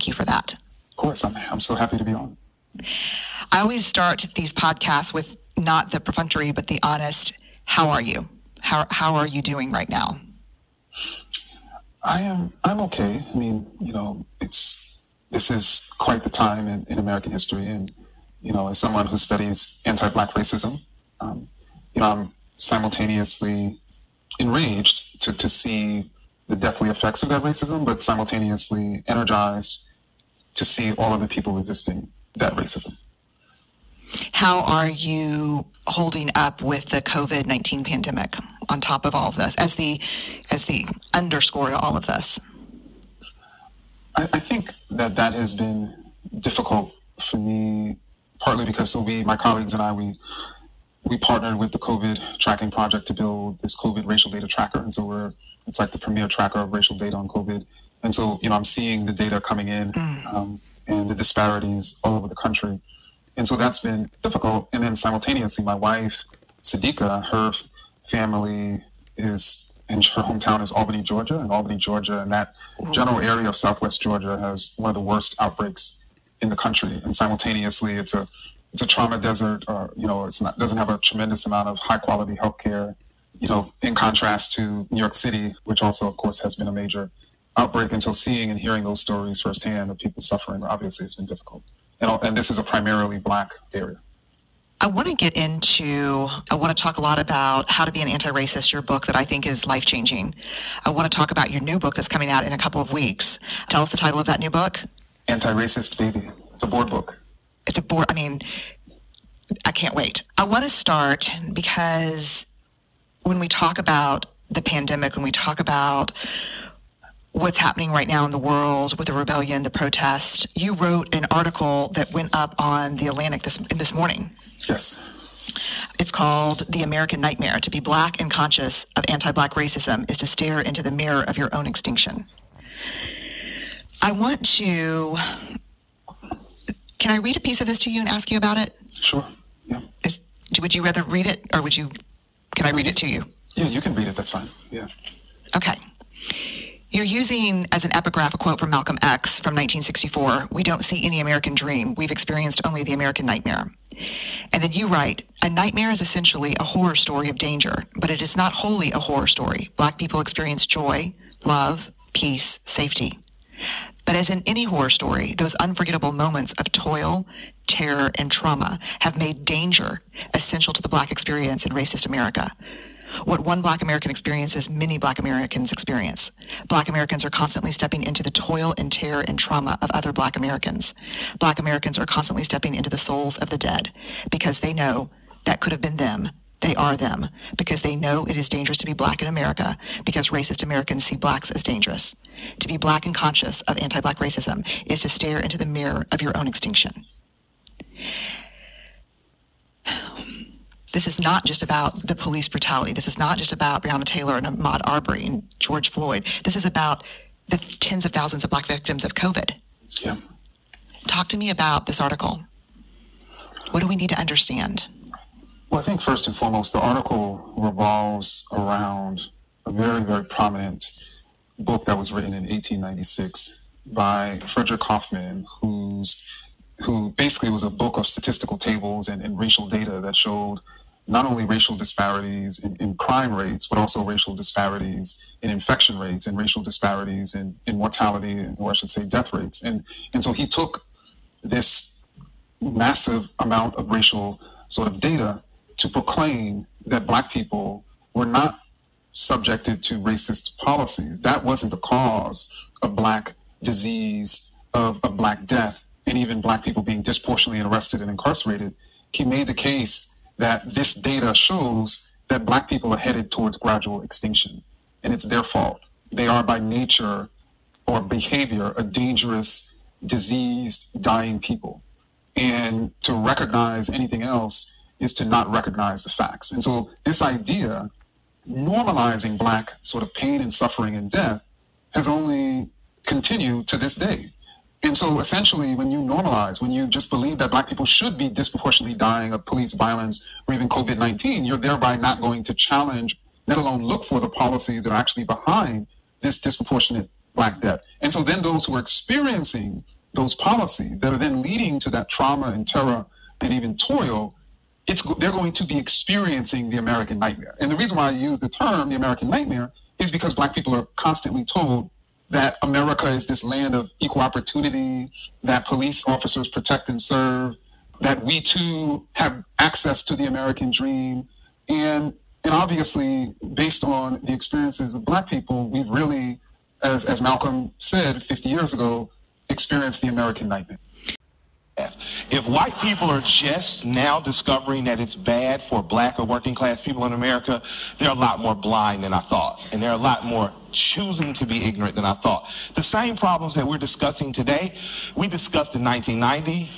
thank you for that. Of course, I'm, I'm so happy to be on. I always start these podcasts with not the perfunctory, but the honest, how are you? How, how are you doing right now? I am, I'm okay. I mean, you know, it's, this is quite the time in, in American history. And, you know, as someone who studies anti-black racism, um, you know, I'm simultaneously enraged to, to see the deathly effects of that racism, but simultaneously energized to see all of the people resisting that racism. How are you holding up with the COVID nineteen pandemic on top of all of this as the as the underscore to all of this? I, I think that that has been difficult for me, partly because so we, my colleagues and I, we we partnered with the COVID tracking project to build this COVID racial data tracker, and so we're it's like the premier tracker of racial data on COVID. And so you know I'm seeing the data coming in mm. um, and the disparities all over the country, and so that's been difficult. And then simultaneously, my wife Sadiqa, her family is and her hometown is Albany, Georgia, and Albany, Georgia, and that general area of Southwest Georgia has one of the worst outbreaks in the country. And simultaneously, it's a it's a trauma desert, or you know, it's not doesn't have a tremendous amount of high quality healthcare. You know, in contrast to New York City, which also, of course, has been a major outbreak. until seeing and hearing those stories firsthand of people suffering, obviously, it's been difficult. And, and this is a primarily black area. I want to get into, I want to talk a lot about how to be an anti racist, your book that I think is life changing. I want to talk about your new book that's coming out in a couple of weeks. Tell us the title of that new book Anti Racist Baby. It's a board book. It's a board, I mean, I can't wait. I want to start because when we talk about the pandemic, when we talk about what's happening right now in the world with the rebellion, the protest. You wrote an article that went up on the Atlantic this this morning. Yes. It's called The American Nightmare. To be black and conscious of anti black racism is to stare into the mirror of your own extinction. I want to. Can I read a piece of this to you and ask you about it? Sure. Yeah. Is, would you rather read it or would you. Can I read it to you? Yeah, you can read it. That's fine. Yeah. Okay. You're using as an epigraph a quote from Malcolm X from 1964 We don't see any American dream. We've experienced only the American nightmare. And then you write A nightmare is essentially a horror story of danger, but it is not wholly a horror story. Black people experience joy, love, peace, safety. But as in any horror story, those unforgettable moments of toil, terror, and trauma have made danger essential to the Black experience in racist America. What one black American experiences, many black Americans experience. Black Americans are constantly stepping into the toil and terror and trauma of other black Americans. Black Americans are constantly stepping into the souls of the dead because they know that could have been them. They are them because they know it is dangerous to be black in America because racist Americans see blacks as dangerous. To be black and conscious of anti-black racism is to stare into the mirror of your own extinction. This is not just about the police brutality. This is not just about Breonna Taylor and Ahmaud Arbery and George Floyd. This is about the tens of thousands of black victims of COVID. Yeah. Talk to me about this article. What do we need to understand? Well, I think first and foremost, the article revolves around a very, very prominent book that was written in 1896 by Frederick Hoffman, who's who basically was a book of statistical tables and, and racial data that showed not only racial disparities in, in, crime rates, but also racial disparities in infection rates and racial disparities in, in mortality, or I should say death rates. And, and so he took this massive amount of racial sort of data to proclaim that black people were not subjected to racist policies. That wasn't the cause of black disease, of, of black death, and even black people being disproportionately arrested and incarcerated. He made the case that this data shows that black people are headed towards gradual extinction, and it's their fault. They are by nature or behavior a dangerous, diseased, dying people. And to recognize anything else is to not recognize the facts. And so this idea, normalizing black sort of pain and suffering and death, has only continued to this day. And so essentially, when you normalize, when you just believe that black people should be disproportionately dying of police violence or even COVID 19, you're thereby not going to challenge, let alone look for the policies that are actually behind this disproportionate Black death. And so then those who are experiencing those policies that are then leading to that trauma and terror and even toil, it's, they're going to be experiencing the American nightmare. And the reason why I use the term the American nightmare is because Black people are constantly told that America is this land of equal opportunity, that police officers protect and serve, that we too have access to the American dream. And, and obviously, based on the experiences of Black people, we've really, as, as Malcolm said 50 years ago, experienced the American nightmare. If white people are just now discovering that it's bad for black or working class people in America, they're a lot more blind than I thought. And they're a lot more choosing to be ignorant than I thought. The same problems that we're discussing today, we discussed in 1990,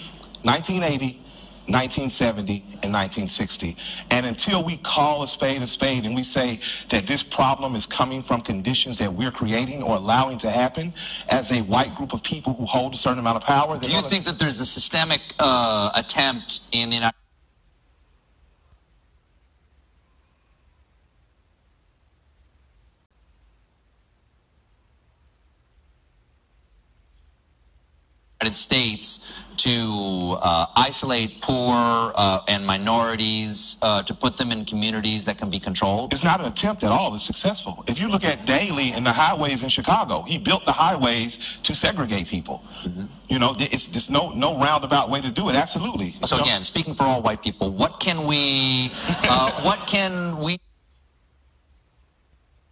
1980, 1970 and 1960. And until we call a spade a spade and we say that this problem is coming from conditions that we're creating or allowing to happen as a white group of people who hold a certain amount of power. Do you think that there's a systemic uh, attempt in the United United States to uh, isolate poor uh, and minorities, uh, to put them in communities that can be controlled? It's not an attempt at all. It's successful. If you look at Daley and the highways in Chicago, he built the highways to segregate people. Mm-hmm. You know, it's just no no roundabout way to do it. Absolutely. So again, speaking for all white people, what can we, uh, what can we?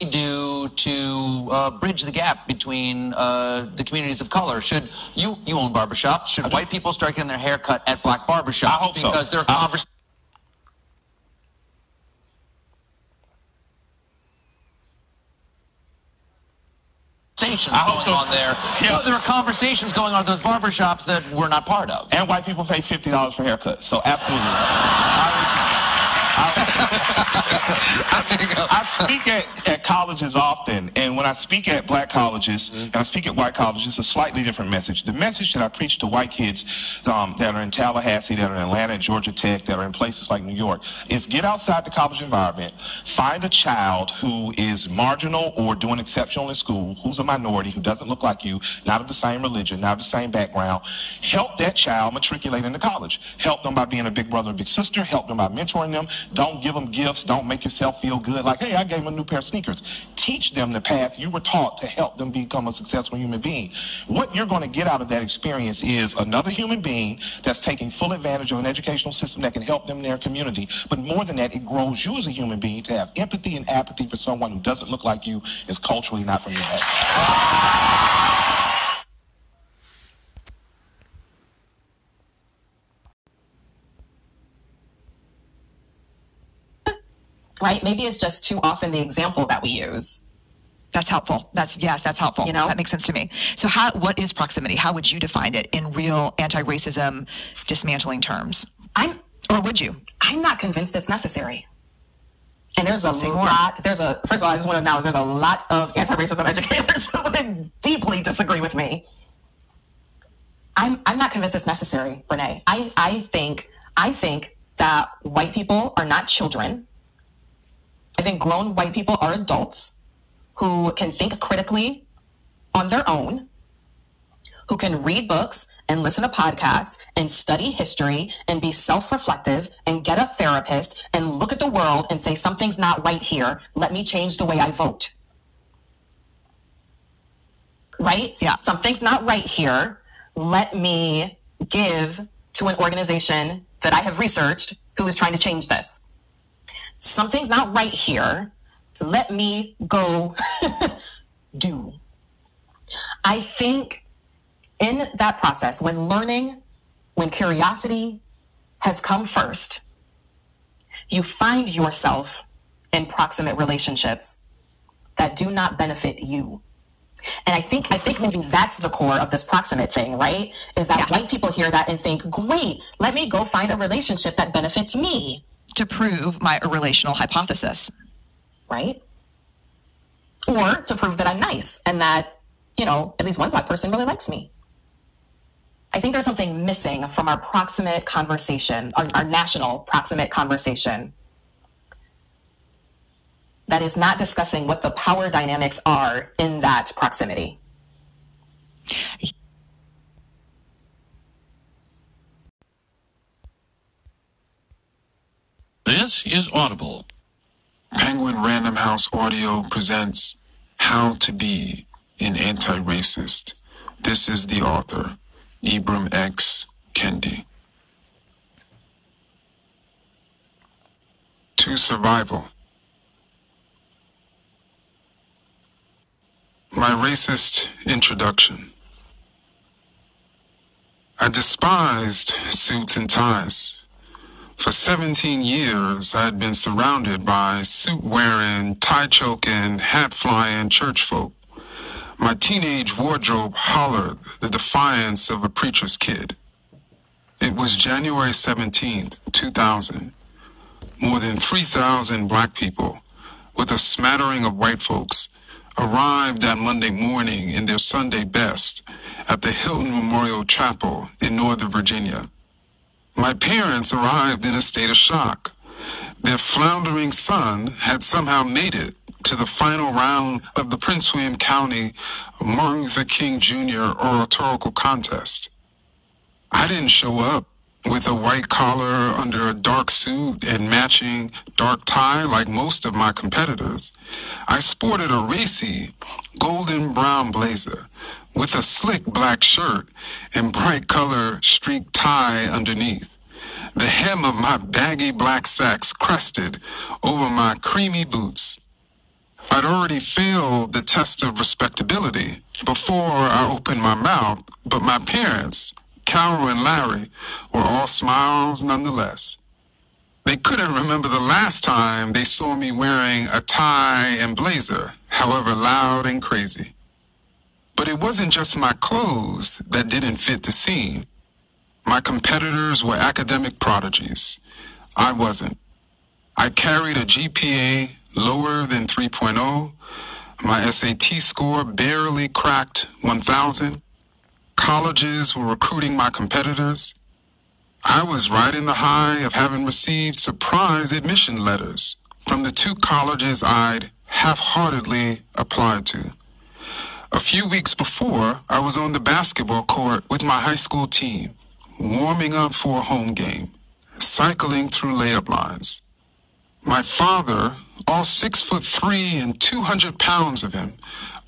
Do to uh, bridge the gap between uh, the communities of color? Should you you own barbershops? Should white people start getting their hair cut at black barbershops? I hope because so. there are conversations. Conversations going so. on there. Yeah. There are conversations going on at those barbershops that we're not part of. And white people pay fifty dollars for haircuts, so absolutely. I, I, I, speak at, at, colleges often, and when I speak at black colleges and I speak at white colleges, it's a slightly different message. The message that I preach to white kids um, that are in Tallahassee, that are in Atlanta, Georgia Tech, that are in places like New York, is get outside the college environment, find a child who is marginal or doing exceptional in school, who's a minority, who doesn't look like you, not of the same religion, not of the same background. Help that child matriculate into college. Help them by being a big brother, big sister. Help them by mentoring them. Don't give them gifts. Don't make yourself feel good like, hey, I gave them a new pair of sneakers. Teach them the path you were taught to help them become a successful human being. What you're going to get out of that experience is another human being that's taking full advantage of an educational system that can help them in their community. But more than that, it grows you as a human being to have empathy and apathy for someone who doesn't look like you, is culturally not from your. Right? Maybe it's just too often the example that we use. That's helpful. That's yes, that's helpful. You know, that makes sense to me. So, how what is proximity? How would you define it in real anti-racism dismantling terms? I'm, or would you? I'm not convinced it's necessary. And there's a lot. More. There's a first of all, I just want to acknowledge there's a lot of anti-racism educators who deeply disagree with me. I'm I'm not convinced it's necessary, Renee. I I think I think that white people are not children I think grown white people are adults who can think critically on their own, who can read books and listen to podcasts and study history and be self reflective and get a therapist and look at the world and say, something's not right here. Let me change the way I vote. Right? Yeah. Something's not right here. Let me give to an organization that I have researched who is trying to change this something's not right here. Let me go do. I think in that process, when learning, when curiosity has come first, you find yourself in proximate relationships that do not benefit you. And I think I think maybe that's the core of this proximate thing, right? Is that yeah. white people hear that and think, "Great, let me go find a relationship that benefits me." To prove my relational hypothesis. Right? Or to prove that I'm nice and that, you know, at least one black person really likes me. I think there's something missing from our proximate conversation, our, our national proximate conversation, that is not discussing what the power dynamics are in that proximity. This is Audible. Penguin Random House Audio presents How to Be an Anti-Racist. This is the author, Ibram X. Kendi. To survival. My racist introduction. I despised suits and ties. For 17 years, I had been surrounded by suit wearing, tie choking, hat flying church folk. My teenage wardrobe hollered the defiance of a preacher's kid. It was January 17th, 2000. More than 3,000 black people, with a smattering of white folks, arrived that Monday morning in their Sunday best at the Hylton Memorial Chapel in Northern Virginia. My parents arrived in a state of shock. Their floundering son had somehow made it to the final round of the Prince William County Martin Luther King Jr. oratorical contest. I didn't show up with a white collar under a dark suit and matching dark tie like most of my competitors. I sported a racy golden brown blazer with a slick black shirt and bright color streaked tie underneath. The hem of my baggy black sacks crested over my creamy boots. I'd already failed the test of respectability before I opened my mouth, but my parents, Carol and Larry, were all smiles nonetheless. They couldn't remember the last time they saw me wearing a tie and blazer, however loud and crazy. But it wasn't just my clothes that didn't fit the scene. My competitors were academic prodigies. I wasn't. I carried a GPA lower than 3.0. My SAT score barely cracked 1,000. Colleges were recruiting my competitors. I was riding the high of having received surprise admission letters from the two colleges I'd half-heartedly applied to. A few weeks before, I was on the basketball court with my high school team, warming up for a home game, cycling through layup lines. My father, all six foot three and 200 pounds of him,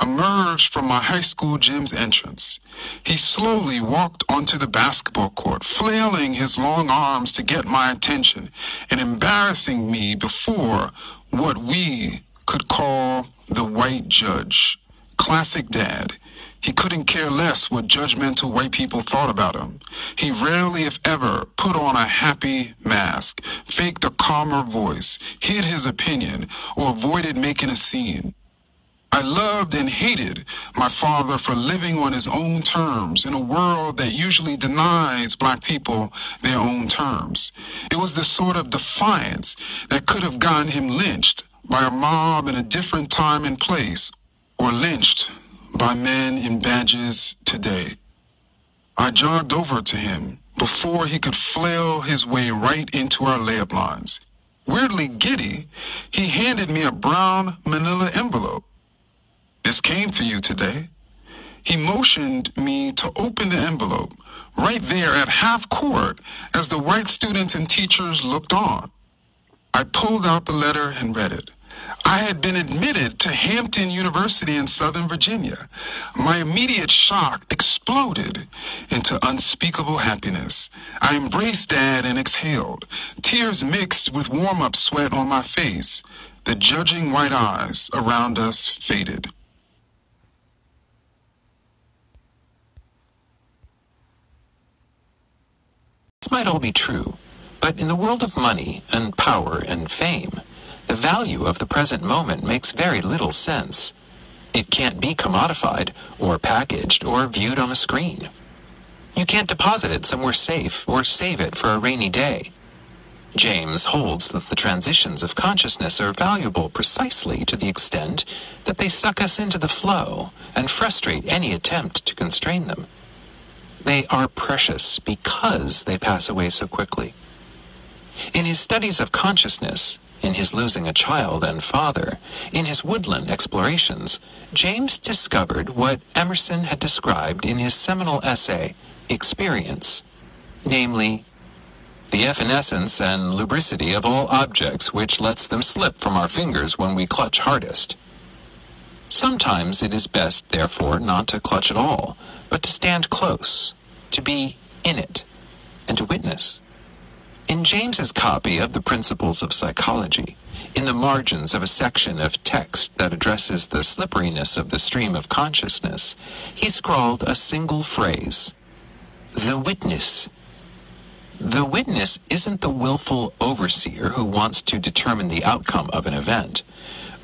emerged from my high school gym's entrance. He slowly walked onto the basketball court, flailing his long arms to get my attention and embarrassing me before what we could call the white judge. Classic dad. He couldn't care less what judgmental white people thought about him. He rarely, if ever, put on a happy mask, faked a calmer voice, hid his opinion, or avoided making a scene. I loved and hated my father for living on his own terms in a world that usually denies black people their own terms. It was the sort of defiance that could have gotten him lynched by a mob in a different time and place, or lynched by men in badges today. I jogged over to him before he could flail his way right into our layup lines. Weirdly giddy, he handed me a brown manila envelope. This came for you today. He motioned me to open the envelope right there at half court as the white students and teachers looked on. I pulled out the letter and read it. I had been admitted to Hampton University in Southern Virginia. My immediate shock exploded into unspeakable happiness. I embraced Dad and exhaled, tears mixed with warm up sweat on my face. The judging white eyes around us faded. This might all be true, but in the world of money and power and fame, the value of the present moment makes very little sense. It can't be commodified, or packaged, or viewed on a screen. You can't deposit it somewhere safe or save it for a rainy day. James holds that the transitions of consciousness are valuable precisely to the extent that they suck us into the flow and frustrate any attempt to constrain them. They are precious because they pass away so quickly. In his studies of consciousness, in his losing a child and father, in his woodland explorations, James discovered what Emerson had described in his seminal essay, Experience, namely, the evanescence and lubricity of all objects which lets them slip from our fingers when we clutch hardest. Sometimes it is best, therefore, not to clutch at all, but to stand close, to be in it, and to witness. In James's copy of the Principles of Psychology, in the margins of a section of text that addresses the slipperiness of the stream of consciousness, he scrawled a single phrase The witness. The witness isn't the willful overseer who wants to determine the outcome of an event.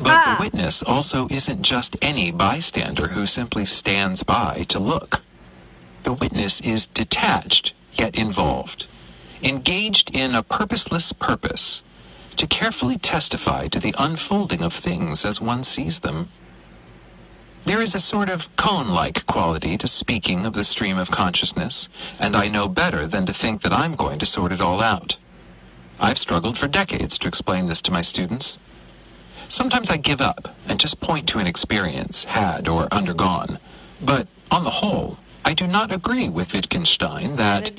But Ah. the witness also isn't just any bystander who simply stands by to look. The witness is detached, yet involved, engaged in a purposeless purpose, to carefully testify to the unfolding of things as one sees them. There is a sort of koan like quality to speaking of the stream of consciousness, and I know better than to think that I'm going to sort it all out. I've struggled for decades to explain this to my students. Sometimes I give up and just point to an experience had or undergone. But on the whole, I do not agree with Wittgenstein that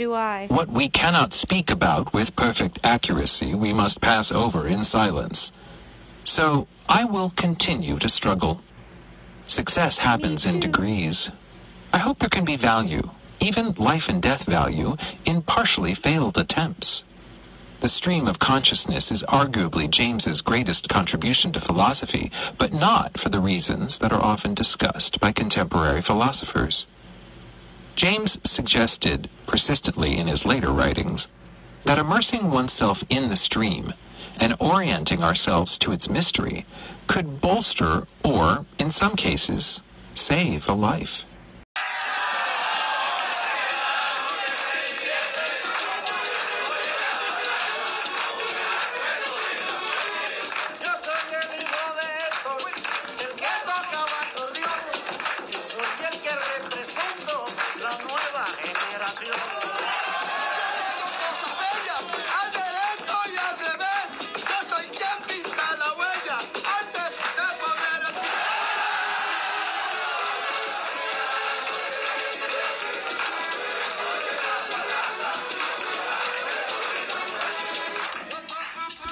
what we cannot speak about with perfect accuracy we must pass over in silence. So I will continue to struggle. Success happens in degrees. I hope there can be value, even life and death value, in partially failed attempts. The stream of consciousness is arguably James's greatest contribution to philosophy, but not for the reasons that are often discussed by contemporary philosophers. James suggested persistently in his later writings that immersing oneself in the stream and orienting ourselves to its mystery could bolster or, in some cases, save a life.